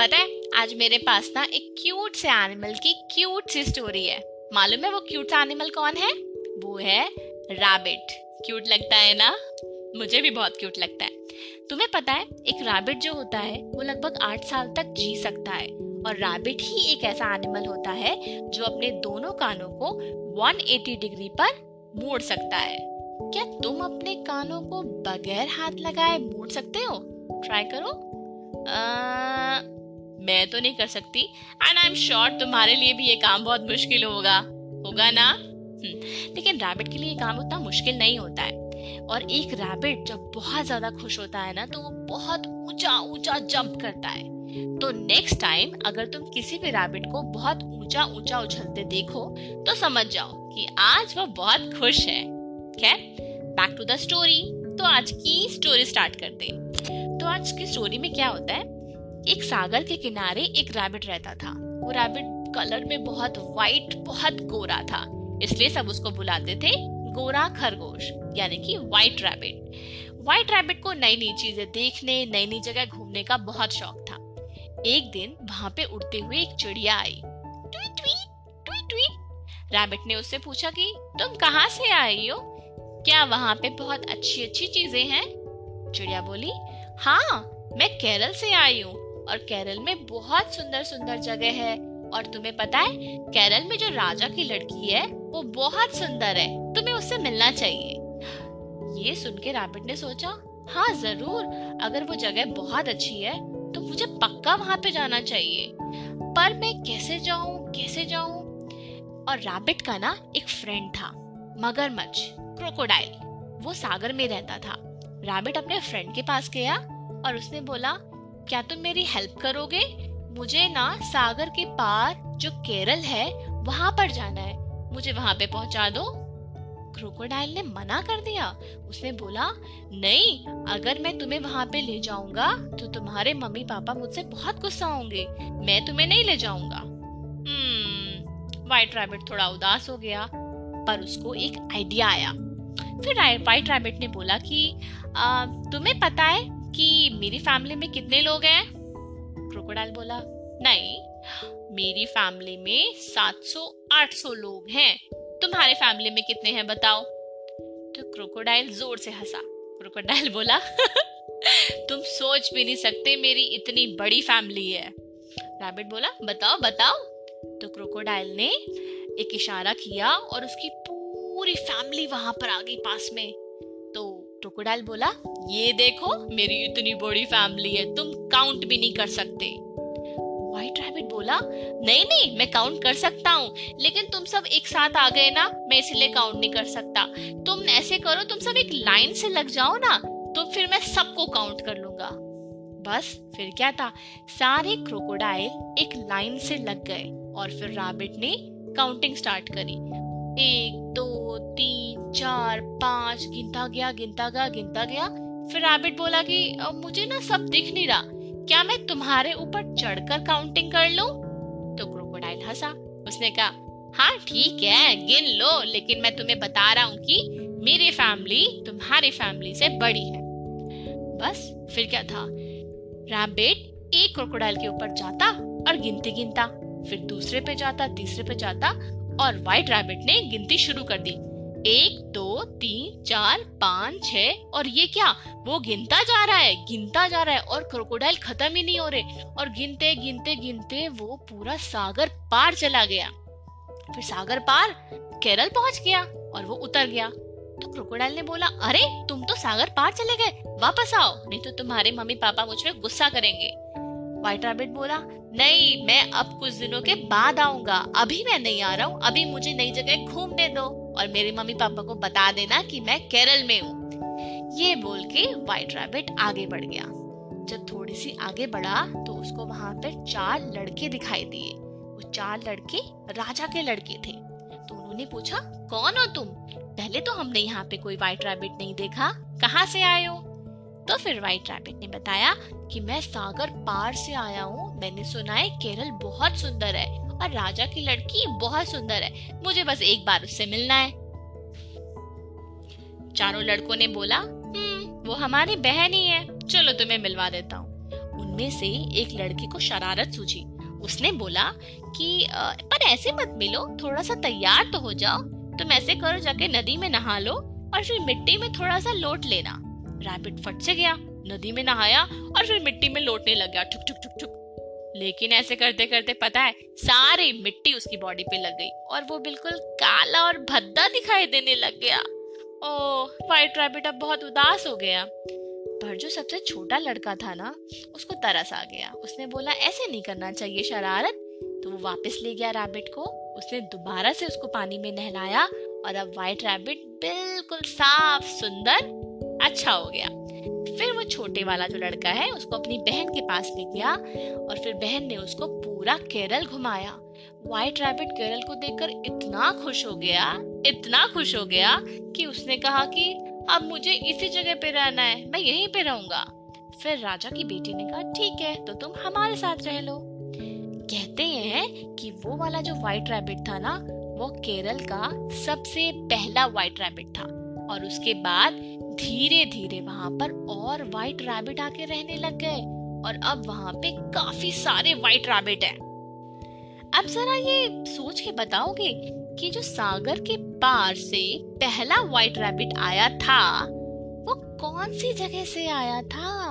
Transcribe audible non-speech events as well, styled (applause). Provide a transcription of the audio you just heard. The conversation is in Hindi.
पता है आज मेरे पास ना एक क्यूट से एनिमल की क्यूट सी स्टोरी है। मालूम है वो क्यूट सा एनिमल कौन है? वो है रैबिट क्यूट लगता है ना? मुझे भी बहुत क्यूट लगता है। तुम्हें पता है एक रैबिट जो होता है वो लगभग आठ साल तक जी सकता है। और रैबिट ही एक ऐसा एनिमल होता है जो अपने दोनों कानों को 180 डिग्री पर मोड़ सकता है। क्या तुम अपने कानों को बगैर हाथ लगाए मोड़ सकते हो? ट्राई करो। आ, मैं तो नहीं कर सकती। एंड आई एम श्योर तुम्हारे लिए भी ये काम बहुत मुश्किल होगा। होगा ना? हम्म, लेकिन रैबिट के लिए ये काम उतना मुश्किल नहीं होता है। और एक रैबिट जब बहुत ज़्यादा खुश होता है ना तो वो बहुत ऊँचा ऊँचा जंप करता है। तो नेक्स्ट टाइम अगर तुम किसी भी रैबिट को बहुत ऊँचा ऊँचा उछलते देखो तो समझ जाओ कि आज वो बहुत खुश है। खैर बैक टू द स्टोरी तो आज की स्टोरी स्टार्ट करते हैं। तो आज की स्टोरी में क्या होता है? एक सागर के किनारे एक रैबिट रहता था। वो रैबिट कलर में बहुत वाइट बहुत गोरा था। इसलिए सब उसको बुलाते थे गोरा खरगोश, यानी कि व्हाइट रैबिट व्हाइट रैबिट को नई नई चीज़ें देखने नई नई जगह घूमने का बहुत शौक था। एक दिन वहाँ पे उड़ते हुए एक चिड़िया आई। ट्वी ट्वी ट्वी ट्वी रैबिट ने उससे पूछा कि, तुम कहाँ से आई हो? क्या वहाँ पे बहुत अच्छी अच्छी चीज़ें हैं? चिड़िया बोली हाँ मैं केरल से आई हूँ। और केरल में बहुत सुंदर सुंदर जगह है। और तुम्हें पता है, केरल में जो राजा की लड़की है, वो बहुत सुंदर है। तुम्हें उससे मिलना चाहिए। ये सुन के रैबिट ने सोचा हाँ ज़रूर। अगर वो जगह बहुत अच्छी है तो मुझे पक्का वहाँ पे जाना चाहिए। पर मैं कैसे जाऊँ कैसे जाऊँ? और रैबिट का ना एक फ्रेंड था, मगरमच्छ क्रोकोडाइल वो सागर में रहता था। रैबिट अपने फ्रेंड के पास गया और उसने बोला क्या तुम मेरी हेल्प करोगे? मुझे ना सागर के पार जो केरल है वहाँ पर जाना है। मुझे वहाँ पे पहुँचा दो। क्रोकोडाइल ने मना कर दिया। उसने बोला नहीं अगर मैं तुम्हें वहाँ पे ले जाऊँगा तो तुम्हारे मम्मी पापा मुझसे बहुत गुस्सा होंगे। मैं तुम्हें नहीं ले जाऊँगा। व्हाइट रैबिट थोड़ा उदास हो गया पर उसको एक आइडिया आया। फिर व्हाइट रैबिट ने बोला कि आ, तुम्हें पता है कि मेरी फैमिली में कितने लोग हैं? क्रोकोडाइल बोला, नहीं, मेरी फैमिली में 700-800 लोग हैं। तुम्हारे फैमिली में कितने हैं बताओ? तो क्रोकोडाइल ज़ोर से हंसा। क्रोकोडाइल बोला, (laughs) तुम सोच भी नहीं सकते मेरी इतनी बड़ी फैमिली है। रैबिट बोला, बताओ बताओ। तो क्रोकोडाइल ने एक इशारा किया और उसकी पूरी फैमिली वहाँ पर आ गई पास में। तो क्रोकोडाइल बोला ये देखो, मेरी इतनी बड़ी फैमिली है, तुम काउंट भी नहीं कर सकते। व्हाइट रैबिट बोला, नहीं नहीं, मैं काउंट कर सकता हूँ, लेकिन तुम सब एक साथ आ गए ना, मैं इसलिए काउंट नहीं कर सकता। तुम ऐसे करो, तुम सब एक लाइन से लग जाओ ना तो फिर मैं सबको काउंट कर लूँगा। बस, फिर क्या था? सारे क्रोकोडाइल एक लाइन से लग गए, और फिर रैबिट ने काउंटिंग स्टार्ट करी। एक, दो, तीन, चार, पाँच, गिनता गया गिनता गया गिनता गया फिर रैबिट बोला कि मुझे ना सब दिख नहीं रहा। क्या मैं तुम्हारे ऊपर चढ़कर काउंटिंग कर लूँ? तो क्रोकोडाइल हंसा। उसने कहा हाँ ठीक है, गिन लो, लेकिन मैं तुम्हें बता रहा हूँ कि मेरी फैमिली तुम्हारी फैमिली से बड़ी है। बस, फिर क्या था? रैबिट एक क्रोकोडाइल के ऊपर जाता और गिनती गिनता। फिर दूसरे पे जाता, तीसरे पे जाता और व्हाइट रैबिट ने गिनती शुरू कर दी। एक, दो, तीन, चार, पाँच छ और ये क्या? वो गिनता जा रहा है, गिनता जा रहा है, और क्रोकोडाइल खत्म ही नहीं हो रहे। और गिनते गिनते गिनते वो पूरा सागर पार चला गया। फिर सागर पार केरल पहुँच गया, और वो उतर गया। तो क्रोकोडाइल ने बोला, अरे, तुम तो सागर पार चले गए। वापस आओ, नहीं तो तुम्हारे मम्मी पापा मुझ पर गुस्सा करेंगे। व्हाइट रैबिट बोला, नहीं, मैं अब कुछ दिनों के बाद आऊँगा। अभी मैं नहीं आ रहा हूँ। अभी मुझे नई जगह घूमने दो। और मेरे मम्मी पापा को बता देना कि मैं केरल में हूँ। ये बोल के व्हाइट रैबिट आगे बढ़ गया। जब थोड़ी सी आगे बढ़ा तो उसको वहाँ पर चार लड़के दिखाई दिए। वो चार लड़के राजा के लड़के थे। तो उन्होंने पूछा, कौन हो तुम? पहले तो हमने यहाँ पे कोई व्हाइट रैबिट नहीं देखा। कहाँ से आए हो? तो फिर व्हाइट रैबिट ने बताया कि मैं सागर पार से आया हूँ। मैंने सुना है केरल बहुत सुंदर है। और राजा की लड़की बहुत सुंदर है। मुझे बस एक बार उससे मिलना है। चारों लड़कों ने बोला हम्म वो हमारी बहन ही है। चलो तुम्हें मिलवा देता हूँ। उनमें से एक लड़के को शरारत सूझी। उसने बोला कि पर ऐसे मत मिलो थोड़ा सा तैयार तो हो जाओ। तुम ऐसे करो, जाके नदी में नहा लो और फिर मिट्टी में थोड़ा सा लोट लेना। रैबिट फट से गया। नदी में नहाया और फिर मिट्टी में लोटने लग गया। ठुक ठुक ठुक ठुक। लेकिन ऐसे करते करते पता है, सारी मिट्टी उसकी बॉडी पे लग गई और वो बिल्कुल काला और भद्दा दिखाई देने लग गया। ओ व्हाइट रैबिट अब बहुत उदास हो गया। पर जो सबसे छोटा लड़का था ना, उसको तरस आ गया। उसने बोला, ऐसे नहीं करना चाहिए शरारत। तो वो वापस ले गया रैबिट को। उसने दोबारा से उसको पानी में नहलाया और अब व्हाइट रैबिट बिल्कुल साफ़, सुंदर अच्छा हो गया। छोटे वाला जो लड़का है, उसको अपनी बहन के पास ले गया और फिर बहन ने उसको पूरा केरल घुमाया। व्हाइट रैबिट केरल को देखकर इतना खुश हो गया, इतना खुश हो गया कि उसने कहा कि, अब मुझे इसी जगह पे रहना है, मैं यहीं पे रहूँगा। फिर राजा की बेटी ने कहा, ठीक है तो तुम हमारे साथ रह लो। कहते हैं कि वो वाला जो व्हाइट रैबिट था ना, वो केरल का सबसे पहला व्हाइट रैबिट था और उसके बाद धीरे धीरे वहाँ पर और व्हाइट रैबिट आके रहने लग गए और अब वहाँ पे काफ़ी सारे व्हाइट रैबिट हैं। अब जरा ये सोच के बताओगे कि जो सागर के पार से पहला व्हाइट रैबिट आया था, वो कौन सी जगह से आया था?